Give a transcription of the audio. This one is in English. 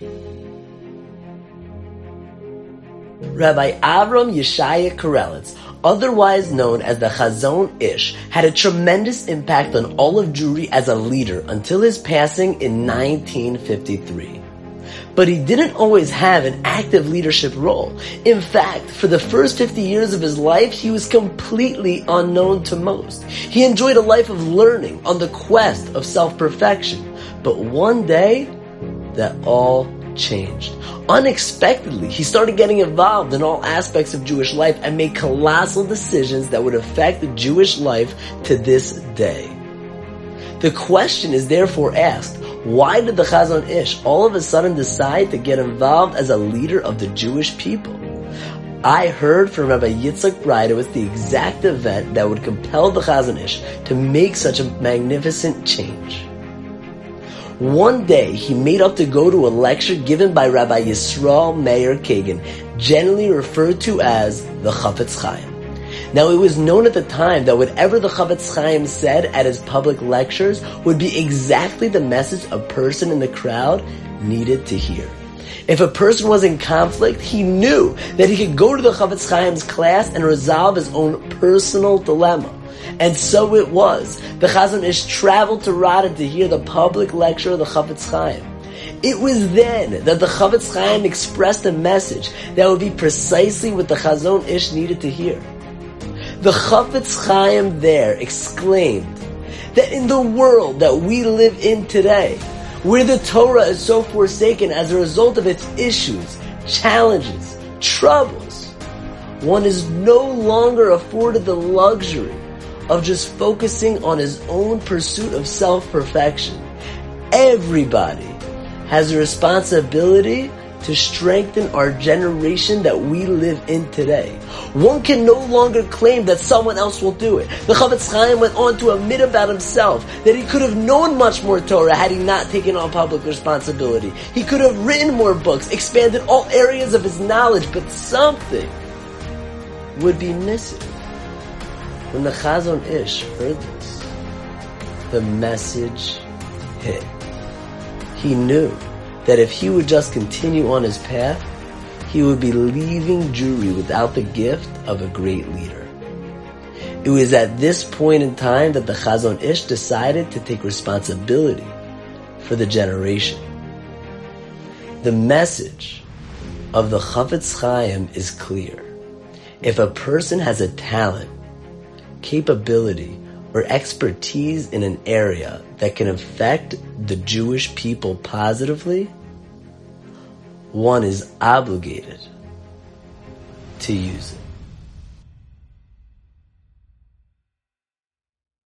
Rabbi Avram Yeshaya Karelitz, otherwise known as the Chazon Ish, had a tremendous impact on all of Jewry as a leader until his passing in 1953. But he didn't always have an active leadership role. In fact, for the first 50 years of his life, he was completely unknown to most. He enjoyed a life of learning on the quest of self-perfection. But one day, that all changed. Unexpectedly, he started getting involved in all aspects of Jewish life and made colossal decisions that would affect the Jewish life to this day. The question is therefore asked, why did the Chazon Ish all of a sudden decide to get involved as a leader of the Jewish people? I heard from Rabbi it was the exact event that would compel the Chazon Ish to make such a magnificent change. One day, he made up to go to a lecture given by Rabbi Yisrael Meir Kagan, generally referred to as the Chafetz Chaim. Now, it was known at the time that whatever the Chafetz Chaim said at his public lectures would be exactly the message a person in the crowd needed to hear. If a person was in conflict, he knew that he could go to the Chafetz Chaim's class and resolve his own personal dilemma. And so it was. The Chazon Ish traveled to Radin to hear the public lecture of the Chafetz Chaim. It was then that the Chafetz Chaim expressed a message that would be precisely what the Chazon Ish needed to hear. The Chafetz Chaim there exclaimed that in the world that we live in today, where the Torah is so forsaken as a result of its issues, challenges, troubles, one is no longer afforded the luxury of just focusing on his own pursuit of self-perfection. Everybody has a responsibility to strengthen our generation that we live in today. One can no longer claim that someone else will do it. The Chafetz Chaim went on to admit about himself that he could have known much more Torah had he not taken on public responsibility. He could have written more books, expanded all areas of his knowledge, but something would be missing. When the Chazon Ish heard this, the message hit. He knew that if he would just continue on his path, he would be leaving Jewry without the gift of a great leader. It was at this point in time that the Chazon Ish decided to take responsibility for the generation. The message of the Chafetz Chaim is clear. If a person has a talent, capability, or expertise in an area that can affect the Jewish people positively, one is obligated to use it.